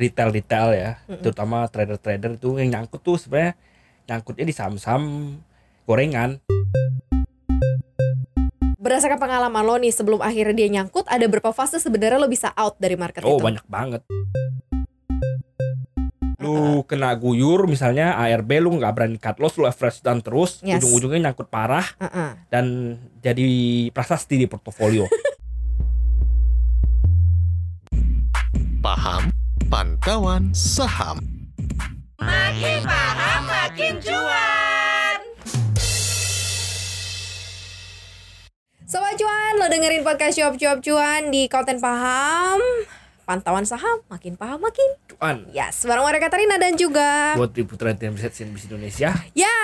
retail-retail ya, terutama trader-trader itu yang nyangkut tuh sebenarnya nyangkutnya di saham-saham gorengan. Berdasarkan pengalaman lo nih sebelum akhirnya dia nyangkut, ada berapa fase sebenarnya lo bisa out dari market Oh, itu? banyak banget. Lu kena guyur misalnya ARB lu nggak berani cut loss, lu average down terus, Yes. ujung-ujungnya nyangkut parah Heeh. dan jadi prasasti di portofolio. Paham Pantauan Saham. Makin paham makin cuan. Sobat cuan, lo dengerin podcast cuap cuap cuan di konten paham pantauan saham makin paham makin Cuan yes bareng Maria Katarina dan juga buat di Putra Tim Riset CNBC Indonesia. ya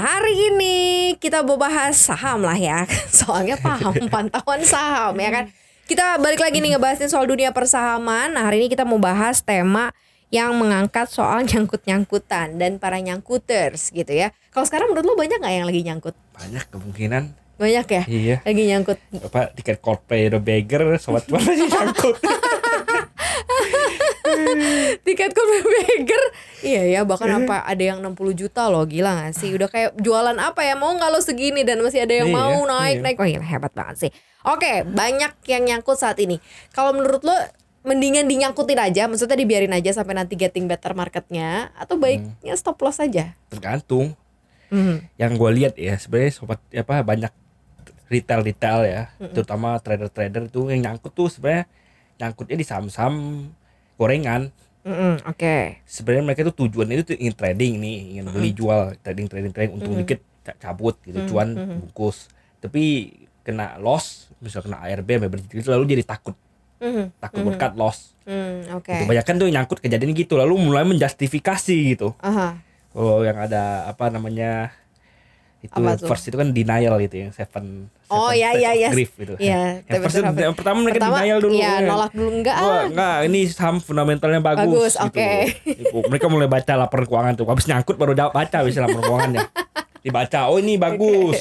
hari ini kita mau bahas saham lah ya soalnya paham pantauan saham ya kan kita balik lagi nih ngebahasin soal dunia persahaman nah hari ini kita mau bahas tema yang mengangkat soal nyangkut-nyangkutan dan para nyangkuters gitu ya kalau sekarang menurut lo banyak nggak yang lagi nyangkut Banyak kemungkinan. banyak ya Iya. lagi nyangkut Apa tiket Coldplay The Beggar sobat cuan lagi nyangkut. tiket Beggar iya ya bahkan apa ada yang 60 juta loh gila gak sih? Udah kayak jualan apa ya mau nggak lo segini? Dan masih ada yang Iya, mau naik iya. naik. Wah gila hebat banget sih. Oke banyak yang nyangkut saat ini. Kalau menurut lo mendingan dinyangkutin aja maksudnya dibiarin aja sampai nanti getting better marketnya atau baiknya stop loss aja? Tergantung. Hmm. Yang gue lihat ya sebenarnya sobat apa banyak retail-retail ya, terutama trader-trader itu yang nyangkut tuh sebenarnya nyangkutnya di saham-saham gorengan. Mm-mm, oke Sebenarnya mereka tuh tujuannya itu tuh ingin trading nih, ingin beli jual, trading trading trading untung dikit ca- cabut gitu, cuan bungkus. Tapi kena loss, misal kena ARB berhenti gitu, lalu jadi takut, Mhm, takut berkat loss. hmm, oke Gitu. Banyak kan tuh yang nyangkut kejadian gitu, lalu mulai menjustifikasi gitu. Aha. Kalau yang ada apa namanya itu Apa tuh? first itu kan denial gitu yang seven, Oh, seven iya, of iya. grief gitu. Iya, yang, first itu- betul, yang pertama mereka Pertama, denial dulu. ya, kan. nolak dulu enggak Wah, ah. enggak, ini saham fundamentalnya bagus. Bagus, gitu. oke. Gitu. Mereka mulai baca laporan keuangan tuh. Habis nyangkut baru baca habis laporan keuangannya. Dibaca, oh ini bagus.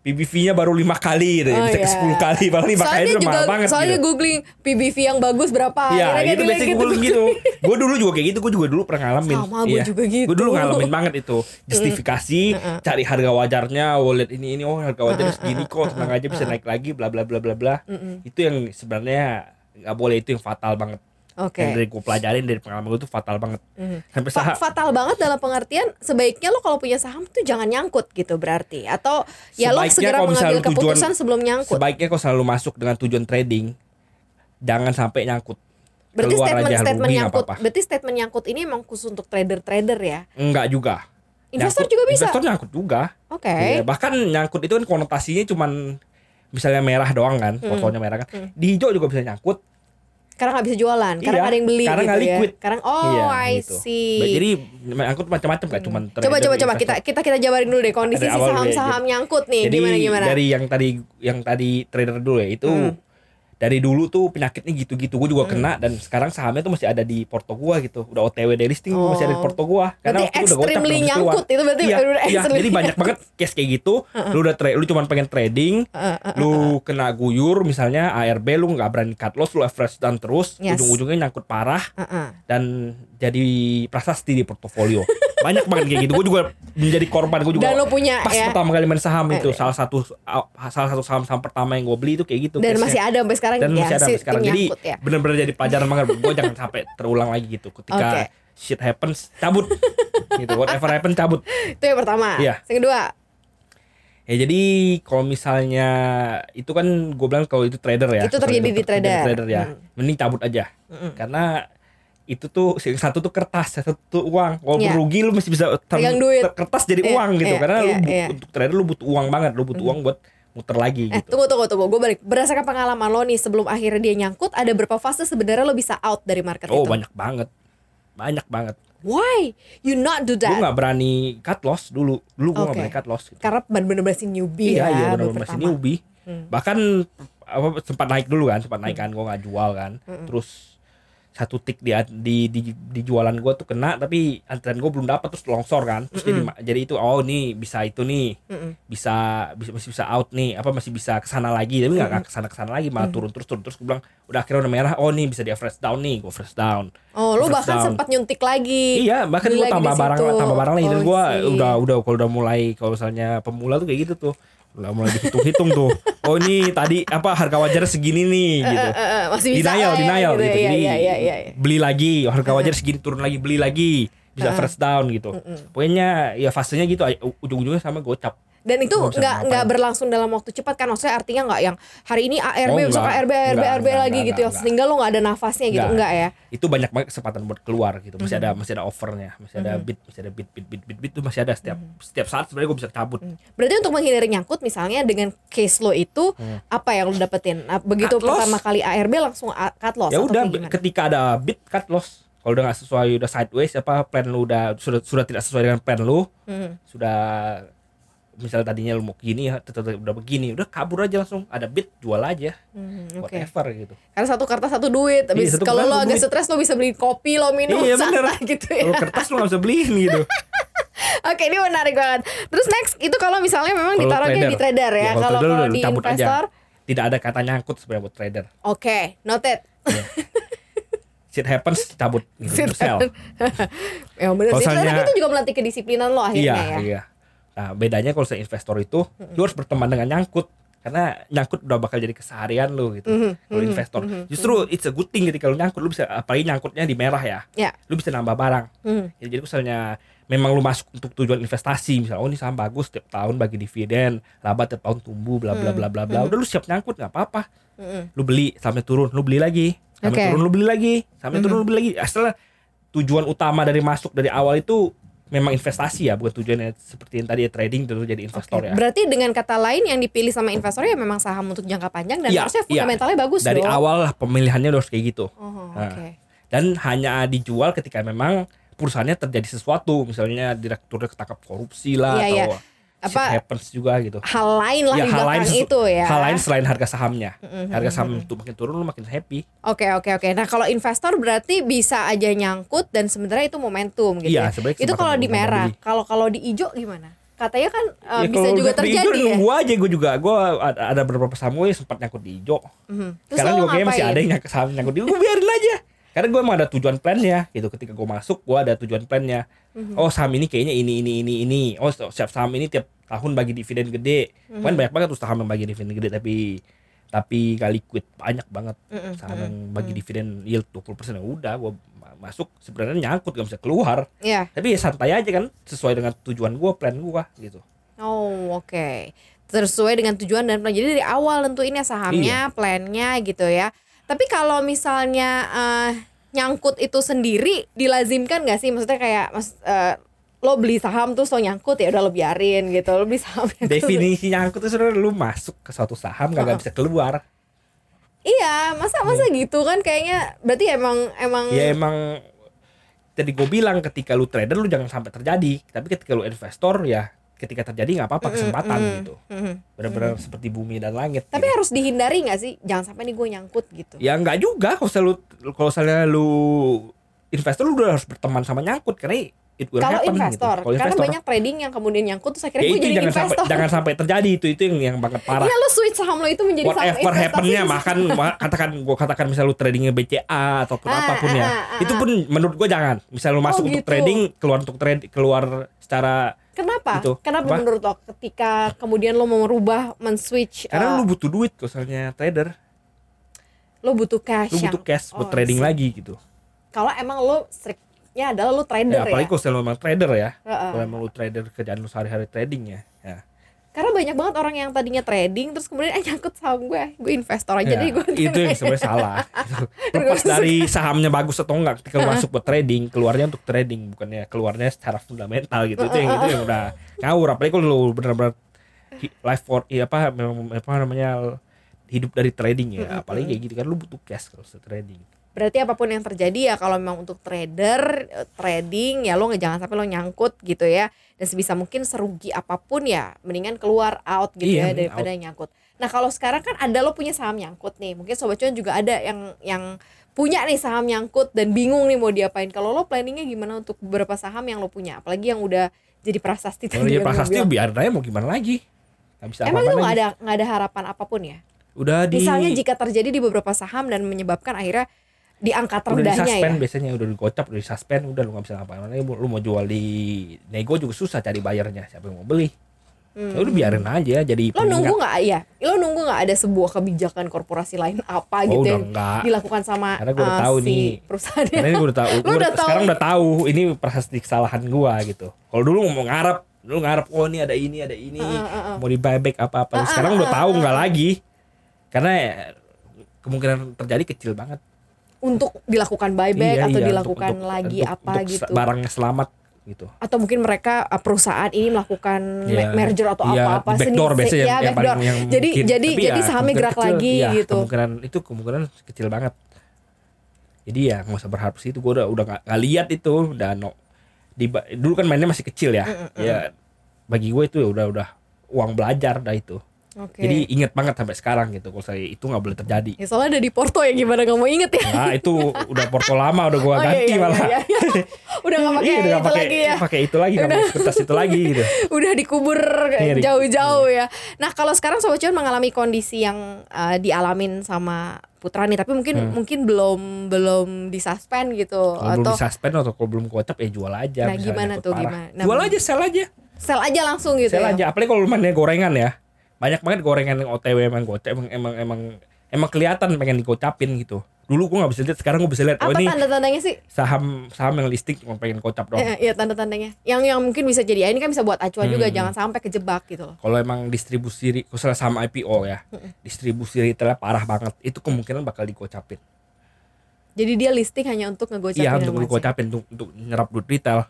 PBV-nya baru lima kali gitu. Oh, Bisa ke iya. 10 kali, baru lima kali itu mahal banget soalnya gitu. googling PBV yang bagus berapa Iya, gitu dia biasanya bilang gue gitu. gue dulu juga kayak gitu, gue juga dulu pernah ngalamin. Sama, gua juga gitu. Gue dulu ngalamin banget itu. Justifikasi, cari harga wajarnya, lihat ini ini, oh harga wajarnya segini kok, tenang aja bisa naik lagi, bla bla bla bla bla. Itu yang sebenarnya nggak boleh itu yang fatal banget. Oke. Yang dari gue pelajarin dari pengalaman gue tuh fatal banget. Sampai Fa- saham. fatal banget dalam pengertian sebaiknya lo kalau punya saham tuh jangan nyangkut gitu berarti atau ya lo Sebaiknya segera kalau misalnya mengambil tujuan- keputusan sebelum nyangkut. Sebaiknya kalau selalu masuk dengan tujuan trading, jangan sampai nyangkut. berarti Keluar statement aja, statement rugi nyangkut. apa-apa. Berarti statement nyangkut ini emang khusus untuk trader-trader ya. Enggak juga. Investor Nyangkut- juga bisa. Investor nyangkut juga. Oke. Iya, bahkan nyangkut itu kan konotasinya cuman misalnya merah doang kan, Hmm. fotonya merah kan. Di hijau juga bisa nyangkut. Karena nggak bisa jualan, karena Iya, ada yang beli karena gitu nggak ya. liquid. Karena oh Iya, I gitu. see. Jadi nyangkut macam-macam kan, cuman coba coba coba kita kita kita jabarin dulu deh kondisi si dulu ya, saham-saham nyangkut nih Jadi gimana gimana. dari yang tadi yang tadi trader dulu ya itu Hmm. Dari dulu tuh penyakitnya gitu-gitu. Gue juga kena dan sekarang sahamnya tuh masih ada di porto gua gitu. Udah OTW dari listing Oh. masih ada di porto gua. Karena Berarti waktu itu udah gocap belum nyangkut, itu berarti iya, udah iya, jadi banyak banget case kayak gitu. Lu udah tra- lu cuma pengen trading lu kena guyur misalnya ARB lu nggak berani cut loss lu average down terus Yes. ujung-ujungnya nyangkut parah Heeh. dan jadi prasasti di portofolio. Banyak banget kayak gitu. Gue juga menjadi korban gue juga Dan lu punya, pas ya. pertama kali main saham itu Eh, salah satu salah satu saham saham pertama yang gue beli itu kayak gitu. Dan case-nya. masih ada sampai sekarang dan ya, masih ada sampai sekarang jadi ya. benar-benar jadi pelajaran banget gue jangan sampai terulang lagi gitu ketika Oke. shit happens cabut gitu whatever happen cabut Itu yang pertama. Iya. Yang kedua, ya jadi kalau misalnya itu kan gue bilang kalau itu trader ya Itu terjadi Misalnya di trader. trader ya mending cabut aja karena itu tuh satu tuh kertas satu tuh uang walaupun Iya. rugi lu masih bisa Pegang duit. kertas jadi Iya, uang gitu iya, karena lu iya, bu- iya. untuk trader lu butuh uang banget lu butuh uang buat muter lagi eh gitu tunggu tunggu tunggu, gue balik. Berdasarkan pengalaman lo nih sebelum akhirnya dia nyangkut, ada berapa fase sebenarnya lo bisa out dari market oh itu? banyak banget banyak banget Why you not do gue that? nggak berani cut loss dulu dulu gue nggak Oke. berani cut loss gitu. Karena bener-bener masih newbie iya ya, iya baru benar masih newbie Hmm. bahkan apa sempat naik dulu kan sempat naik kan gue nggak jual kan terus satu tik di di di, di jualan gue tuh kena tapi antrian gue belum dapat terus longsor kan. Terus jadi ma- jadi itu oh nih bisa itu nih. Bisa bisa masih bisa out nih apa masih bisa ke sana lagi. Tapi nggak nggak ke sana ke sana lagi malah turun terus turun terus. Gue bilang udah akhirnya udah merah. Oh nih bisa di average down nih. Gue fresh down. Oh, lu Fresh bahkan down. sempat nyuntik lagi. Iya, bahkan gue tambah barang tambah barang lagi. Dan Oh, gue udah udah kalau udah mulai kalau misalnya pemula tuh kayak gitu tuh udah mulai dihitung-hitung tuh. Oh ini tadi apa harga wajar segini nih gitu. Eh, eh, masih bisa denial, lah ya, denial gitu. gitu. Iya, Jadi iya, iya, iya, iya. beli lagi harga wajar segini turun lagi beli lagi bisa first down gitu. Pokoknya ya fasenya gitu ujung-ujungnya sama gocap. Dan itu Nggak nggak berlangsung dalam waktu cepat kan? Maksudnya artinya nggak yang hari ini ARB Oh, besok. ARB ARB ARB lagi nggak, gitu ya. Sehingga lu nggak ada nafasnya gitu Nggak. enggak ya? Itu banyak banget kesempatan buat keluar gitu. Masih ada masih ada offernya, masih ada Mm-hmm. bid, masih ada bid bid bid bid bid tuh masih ada setiap setiap saat sebenarnya gue bisa cabut. Berarti untuk menghindari nyangkut misalnya dengan case lo itu apa yang lo dapetin? Begitu Hmm. Cut loss. pertama kali ARB langsung a- cut loss ya atau udah ketika ada bid cut loss kalau udah nggak sesuai udah sideways apa plan lu udah sudah sudah tidak sesuai dengan plan lu Hmm. sudah misalnya tadinya lu mau gini ya udah begini udah kabur aja langsung ada bid jual aja Hmm, Oke. whatever gitu Karena satu kertas satu duit. Habis Iya, satu kalau lo agak stres lo bisa beli kopi lo minum iya bener gitu ya. kalau kertas lu nggak bisa beliin gitu Oke ini menarik banget. Terus next itu kalau misalnya memang ditaruhnya di trader ya. kalau Kalau trader di cabut aja. investor, tidak ada kata nyangkut sebenarnya buat trader oke noted. shit happens cabut gitu sell ya bener Kalau sih. Tapi misalnya- itu juga melatih kedisiplinan lo akhirnya iya ya. iya nah bedanya kalau saya investor itu lu harus berteman dengan nyangkut. Karena nyangkut udah bakal jadi keseharian lu gitu kalau investor. Justru it's a good thing ketika lu nyangkut lu bisa apalagi nyangkutnya di merah ya. Ya. lu bisa nambah barang. Hmm. Ya, jadi misalnya memang lu masuk untuk tujuan investasi misalnya oh ini saham bagus tiap tahun bagi dividen laba tiap tahun tumbuh bla bla bla bla bla. Udah lu siap nyangkut nggak apa-apa. Mm-mm. lu beli sampai turun lu beli lagi. Sampai Oke. turun lu beli lagi. Sampai turun lu beli lagi. Asal tujuan utama dari masuk dari awal itu memang investasi ya bukan tujuannya seperti yang tadi ya, trading terus jadi investor ya Berarti dengan kata lain yang dipilih sama investor ya memang saham untuk jangka panjang dan Iya, harusnya iya. fundamentalnya bagus dari dong. awal lah pemilihannya harus kayak gitu Oh, Nah, oke. dan hanya dijual ketika memang perusahaannya terjadi sesuatu misalnya direkturnya ketangkap korupsi lah iya. atau Apa- happens juga gitu Hal lain lah ya di hal lain itu ya. hal lain selain harga sahamnya harga saham itu makin turun lu makin happy Oke oke oke. Nah kalau investor berarti bisa aja nyangkut dan sebenarnya itu momentum gitu Iya, ya. sebenarnya Itu kalau di merah. Kalau kalau di hijau gimana? Katanya kan uh, Ya, bisa juga terjadi hijau, ya. nunggu aja gue juga gue ada, ada beberapa saham gue sempat nyangkut di hijau Mhm. Terus sekarang juga masih ada yang nyangkut saham nyangkut di gue biarin aja karena gue emang ada tujuan plannya gitu ketika gue masuk gue ada tujuan plannya Mhm. oh saham ini kayaknya ini ini ini ini oh siap saham ini tiap tahun bagi dividen gede Mhm. kan banyak banget tuh saham yang bagi dividen gede tapi tapi gak liquid banyak banget Mhm, saham yang bagi dividen yield 20% ya udah gue masuk sebenarnya nyangkut gak bisa keluar Iya. tapi ya santai aja kan sesuai dengan tujuan gue plan gue gitu Oh oke. Sesuai dengan tujuan dan plan. Jadi dari awal tentuinnya sahamnya, Iya. plannya gitu ya. Tapi kalau misalnya eh, nyangkut itu sendiri dilazimkan gak sih? Maksudnya kayak mas eh, lo beli saham terus lo nyangkut ya udah lo biarin gitu. Lo beli saham nyangkut. definisi nyangkut itu sebenarnya lu masuk ke suatu saham gak, bisa keluar Iya, masa masa gitu kan kayaknya berarti emang emang ya emang tadi gue bilang ketika lu trader lu jangan sampai terjadi tapi ketika lu investor ya ketika terjadi nggak apa-apa kesempatan gitu Mhm. benar-benar seperti bumi dan langit Tapi gitu. harus dihindari nggak sih? Jangan sampai nih gue nyangkut gitu. ya nggak juga kalau misalnya lu kalau misalnya lu investor lu udah harus berteman sama nyangkut karena Kalau happen investor, gitu. Kalau karena investor, banyak trading yang kemudian nyangkut terus ya akhirnya gue itu jadi jangan sampai investor. jangan sampai terjadi itu itu yang yang banget parah Iya lo switch saham lo itu menjadi whatever happennya makan ma- katakan gua katakan misal lu tradingnya BCA ataupun Ah, apa pun ya ah, ah, itu pun menurut gua jangan misal lu Oh, masuk untuk gitu. trading keluar untuk trade keluar secara Kenapa? Gitu. Kenapa Apa? menurut lo ketika kemudian lo mau merubah men-switch karena uh, lu butuh duit kalau misalnya trader lo butuh cash yang- butuh cash buat Oh, trading see. lagi gitu Kalau emang lo strictnya adalah lo ya, trader ya. apalagi kalau misalnya lu memang trader ya Heeh. kalau emang lu trader kerjaan lu sehari-hari trading ya ya Karena banyak banget orang yang tadinya trading terus kemudian eh nyangkut saham gue, gue investor aja Ya, deh gue. itu yang sebenarnya salah. Lepas dari sahamnya bagus atau enggak ketika masuk buat trading keluarnya untuk trading bukannya keluarnya secara fundamental gitu. Itu yang itu yang udah ngawur apalagi kalau lu benar-benar life for iya apa memang apa namanya hidup dari trading ya apalagi kayak gitu kan lu butuh cash kalau usah trading Berarti apa pun yang terjadi ya kalau memang untuk trader eh, trading ya lo nggak jangan sampai lo nyangkut gitu ya. Dan sebisa mungkin serugi apa pun ya mendingan keluar out gitu Iya, ya daripada nyangkut. Nah, kalau sekarang kan ada lo punya saham nyangkut nih. Mungkin sobat cuan juga ada yang yang punya nih saham nyangkut dan bingung nih mau diapain. Kalau lo planningnya gimana untuk beberapa saham yang lo punya, apalagi yang udah jadi prasasti Kalau lo prasasti biarin aja mau gimana lagi. Gak bisa Emang itu nggak ada nggak ada harapan apa pun ya? Udah di Misalnya jika terjadi di beberapa saham dan menyebabkan akhirnya di angka udah di terendahnya ya. biasanya udah digocap udah di suspend udah lu gak bisa ngapain lu mau jual di nego juga susah cari bayarnya siapa yang mau beli ya udah biarin aja jadi Hmm. Lo nunggu nggak ya? Lo nunggu nggak ada sebuah kebijakan korporasi lain apa Oh, gitu yang enggak. dilakukan sama Karena gua udah uh, tahu si nih. perusahaannya? Karena ini gue udah tahu, Lu gua udah tahu. sekarang udah tahu ini prasasti kesalahan gua gitu. Kalau dulu mau ngarep, dulu ngarep oh ini ada ini ada ini, mau di buyback apa apa. sekarang udah tahu nggak lagi, karena kemungkinan terjadi kecil banget. Untuk dilakukan buyback Iya, atau iya, dilakukan untuk- lagi untuk- apa untuk gitu? Barangnya selamat gitu. Atau mungkin mereka uh, perusahaan ini melakukan Iya. ma- merger atau Iya, apa-apa backdoor biasanya ya, yang, yang backdoor. paling yang jadi mungkin. jadi Tapi jadi ya, sahamnya gerak kecil, lagi iya, gitu. Kemungkinan itu kemungkinan kecil banget. Jadi ya nggak usah berharap sih itu gue udah udah nggak nggak lihat itu udah no di dulu kan mainnya masih kecil ya. Ya bagi gue itu ya udah udah uang belajar dah itu. Oke. Jadi inget banget sampai sekarang gitu kalau saya itu nggak boleh terjadi. ya soalnya ada di Porto ya gimana nggak mau inget ya? Nah itu udah porto lama udah gua Oh, iya, ganti iya, malah. iya, iya. Udah nggak pakai Iya, udah itu pakai lagi ya. pakai itu lagi pakai kertas itu lagi gitu. udah dikubur Iya, jauh-jauh ya. Nah kalau sekarang sobat cuan mengalami kondisi yang uh, dialamin sama Putra nih, tapi mungkin mungkin belum belum disuspend gitu Hmm. Kalau belum atau di suspend atau kalau belum gocap ya jual aja. Nah, gimana tuh, parah. gimana? Nah, jual aja, sell aja. sell aja langsung gitu Sell ya. aja. Apalagi kalau mainnya gorengan ya. Banyak banget gorengan yang OTW emang gocap emang emang emang emang kelihatan pengen digocapin gitu. Dulu gua nggak bisa lihat, sekarang gua bisa lihat. Oh Apa ini tanda-tandanya sih? saham saham yang listing cuma pengen gocap dong. Iya, iya tanda-tandanya. Yang yang mungkin bisa jadi ya, ini kan bisa buat acuan juga Hmm. jangan sampai kejebak gitu. Kalau emang distribusi khususnya saham IPO ya, distribusi retailnya parah banget, itu kemungkinan bakal digocapin. Jadi dia listing hanya untuk ngegocapin Iya untuk masih. digocapin untuk untuk nyerap duit retail.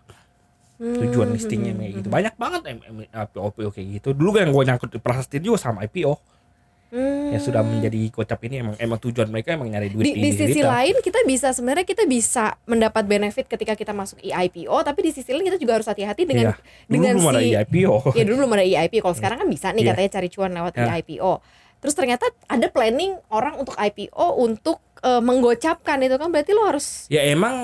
Tujuan Hmm, listingnya kayak gitu. Banyak banget IPO IPO kayak gitu. Dulu kan gue nyangkut di prasasti juga sama IPO. Hmm. yang sudah menjadi gocap ini emang emang tujuan mereka emang nyari duit di, di sisi retail. lain kita bisa sebenarnya kita bisa mendapat benefit ketika kita masuk IPO tapi di sisi lain kita juga harus hati-hati dengan Iya. Dulu dengan belum ada si IPO. ya dulu belum ada IPO kalau sekarang kan bisa nih Iya. katanya cari cuan lewat Ya. IPO terus ternyata ada planning orang untuk IPO untuk eh, menggocapkan itu kan berarti lo harus Ya emang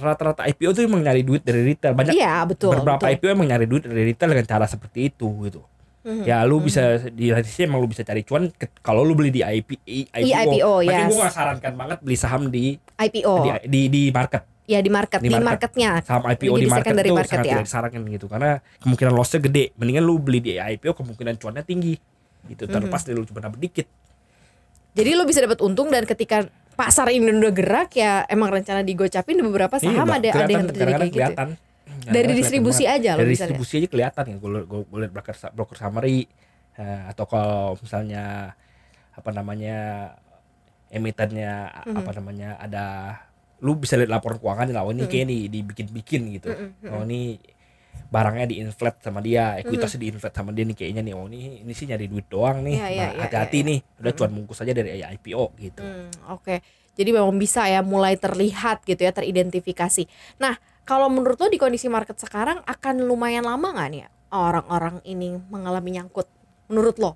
rata-rata IPO tuh emang nyari duit dari retail. Banyak iya betul beberapa betul. IPO emang nyari duit dari retail dengan cara seperti itu gitu. Mhm. Ya lu bisa di sisi emang lu bisa cari cuan kalau lu beli di IP, IPO. IPO, Tapi yes. gue gak sarankan banget beli saham di IPO di, di di market. ya di market di di, market. marketnya Saham IPO Jadi di market secondary itu market sangat ya. tidak disarankan gitu karena kemungkinan lossnya gede. Mendingan lu beli di IPO kemungkinan cuannya tinggi. Gitu terlepas dari lu cuma dapat dikit. jadi lo bisa dapat untung dan ketika pasar ini udah gerak ya emang rencana digocapin di beberapa saham Iya, ada ada yang terjadi kayak gitu kelihatan. Dari distribusi aja banget. lo Dari bisa lihat. distribusi aja kelihatan ya. Gue gue lihat broker broker summary eh, atau kalau misalnya apa namanya emitennya Mhm. apa namanya ada lu bisa lihat laporan keuangan lah oh ini kayak nih dibikin-bikin gitu. Mhm, Oh ini barangnya diinflate sama dia, ekuitasnya Mhm. diinflate sama dia nih kayaknya nih. Oh ini ini sih nyari duit doang nih. Iya, iya, Nah, iya, hati-hati iya, nih. Udah cuan bungkus aja dari IPO gitu. Hmm, Oke, jadi memang bisa ya mulai terlihat gitu ya teridentifikasi. Nah, kalau menurut lo di kondisi market sekarang akan lumayan lama nggak nih ya orang-orang ini mengalami nyangkut? Menurut lo?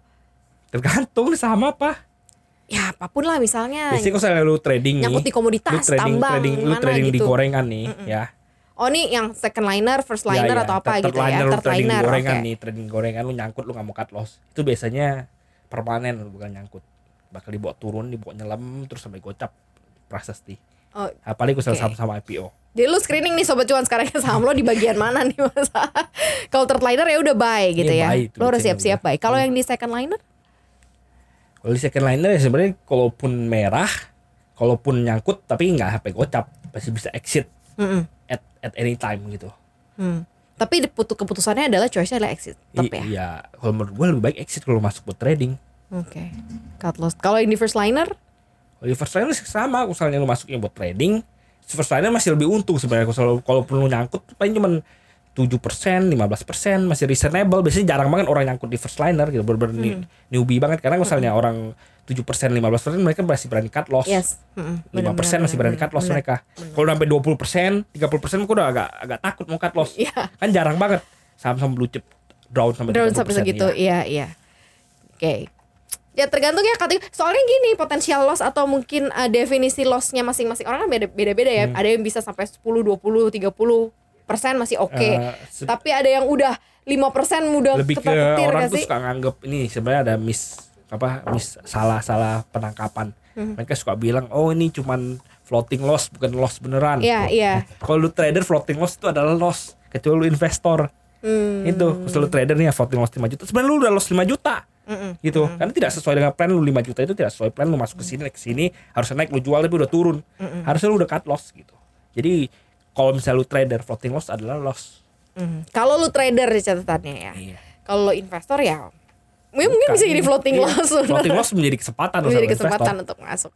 Tergantung saham apa. Ya apa pun lah misalnya Biasanya kalau saya lu trading nih, nyangkut di lu komoditas, trading, tambang, trading, lu trading di gitu. gorengan nih, ya. Oh nih yang second liner, first Ya, liner ya, atau apa third gitu ya? liner, lu Third trading di liner, gorengan oke. nih, trading gorengan lu nyangkut lu nggak mau cut loss. Itu biasanya permanen bukan nyangkut. Bakal dibawa turun, dibawa nyelam terus sampai gocap prasasti. Oh, Apalagi kalau Oke. sama-sama IPO. jadi lu screening nih sobat cuan sekarang saham lo di bagian mana nih mas? Kalau third liner ya udah buy gitu Iya, ya. buy Lo harus siap-siap buy. Kalau Hmm. yang di second liner? Kalau di second liner ya sebenarnya kalaupun merah, kalaupun nyangkut tapi nggak sampai gocap, pasti bisa exit at any time gitu. Hmm. Tapi putu keputusannya adalah choice-nya adalah exit, tetap I- ya. Iya, kalau menurut gue lebih baik exit kalau masuk buat trading. Oke. Cut loss. Kalau di first liner? Kalau di first liner sama, misalnya lu masuknya buat trading, first liner masih lebih untung sebenarnya kalau kalaupun lu nyangkut paling cuman 7%, 15% masih reasonable. Biasanya jarang banget orang nyangkut di first liner gitu, bener-bener ni- Hmm. newbie banget karena misalnya orang 7%, 15% mereka masih berani cut loss. Yes. 5% Benar, masih berani cut loss benar. mereka. Kalau sampai 20%, 30% aku udah agak agak takut mau cut loss. Iya. Kan jarang banget saham-saham blue chip down sampai 30%, sampai segitu. iya. Iya, iya. Oke. Ya tergantung ya kategori. Soalnya gini, potensial loss atau mungkin uh, definisi lossnya masing-masing orang kan beda- beda-beda ya. Hmm. Ada yang bisa sampai 10, 20, 30 persen masih oke. Eh, se- Tapi ada yang udah 5 persen mudah lebih ke orang tuh suka nganggep ini sebenarnya ada miss apa miss salah salah penangkapan Hmm. mereka suka bilang oh ini cuman floating loss bukan loss beneran Iya, iya. kalau lu trader floating loss itu adalah loss kecuali lu investor Hmm. itu kalau lu trader nih ya floating loss 5 juta sebenarnya lu udah loss 5 juta Mm-mm. gitu karena tidak sesuai dengan plan lu 5 juta itu tidak sesuai plan lu masuk ke sini ke sini harusnya naik lu jual tapi udah turun harusnya lu udah cut loss gitu jadi kalau misalnya lu trader floating loss adalah loss Mhm. Kalau lu trader di catatannya ya. Iya. Kalau lu investor ya ya mungkin bisa jadi floating Iya, loss. floating loss menjadi kesempatan menjadi kesempatan investor. untuk masuk.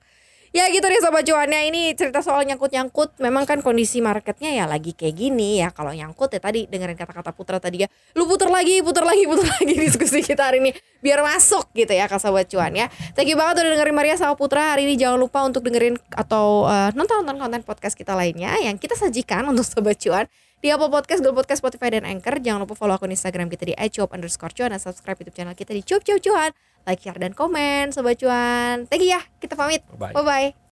Ya gitu deh sobat cuannya ini cerita soal nyangkut-nyangkut. Memang kan kondisi marketnya ya lagi kayak gini ya. Kalau nyangkut ya tadi dengerin kata-kata Putra tadi ya. Lu puter lagi puter lagi puter lagi diskusi kita hari ini. Biar masuk gitu ya ke sobat cuan ya. Thank you banget udah dengerin Maria sama Putra hari ini. Jangan lupa untuk dengerin atau eh, nonton nonton konten podcast kita lainnya yang kita sajikan untuk sobat cuan di Apple Podcast, Google Podcast, Spotify, dan Anchor. Jangan lupa follow akun Instagram kita di @cuap underscore cuan dan subscribe YouTube channel kita di cuap cuap cuan. Like, share, dan komen, sobat cuan. Thank you ya, kita pamit. Bye-bye. Bye-bye.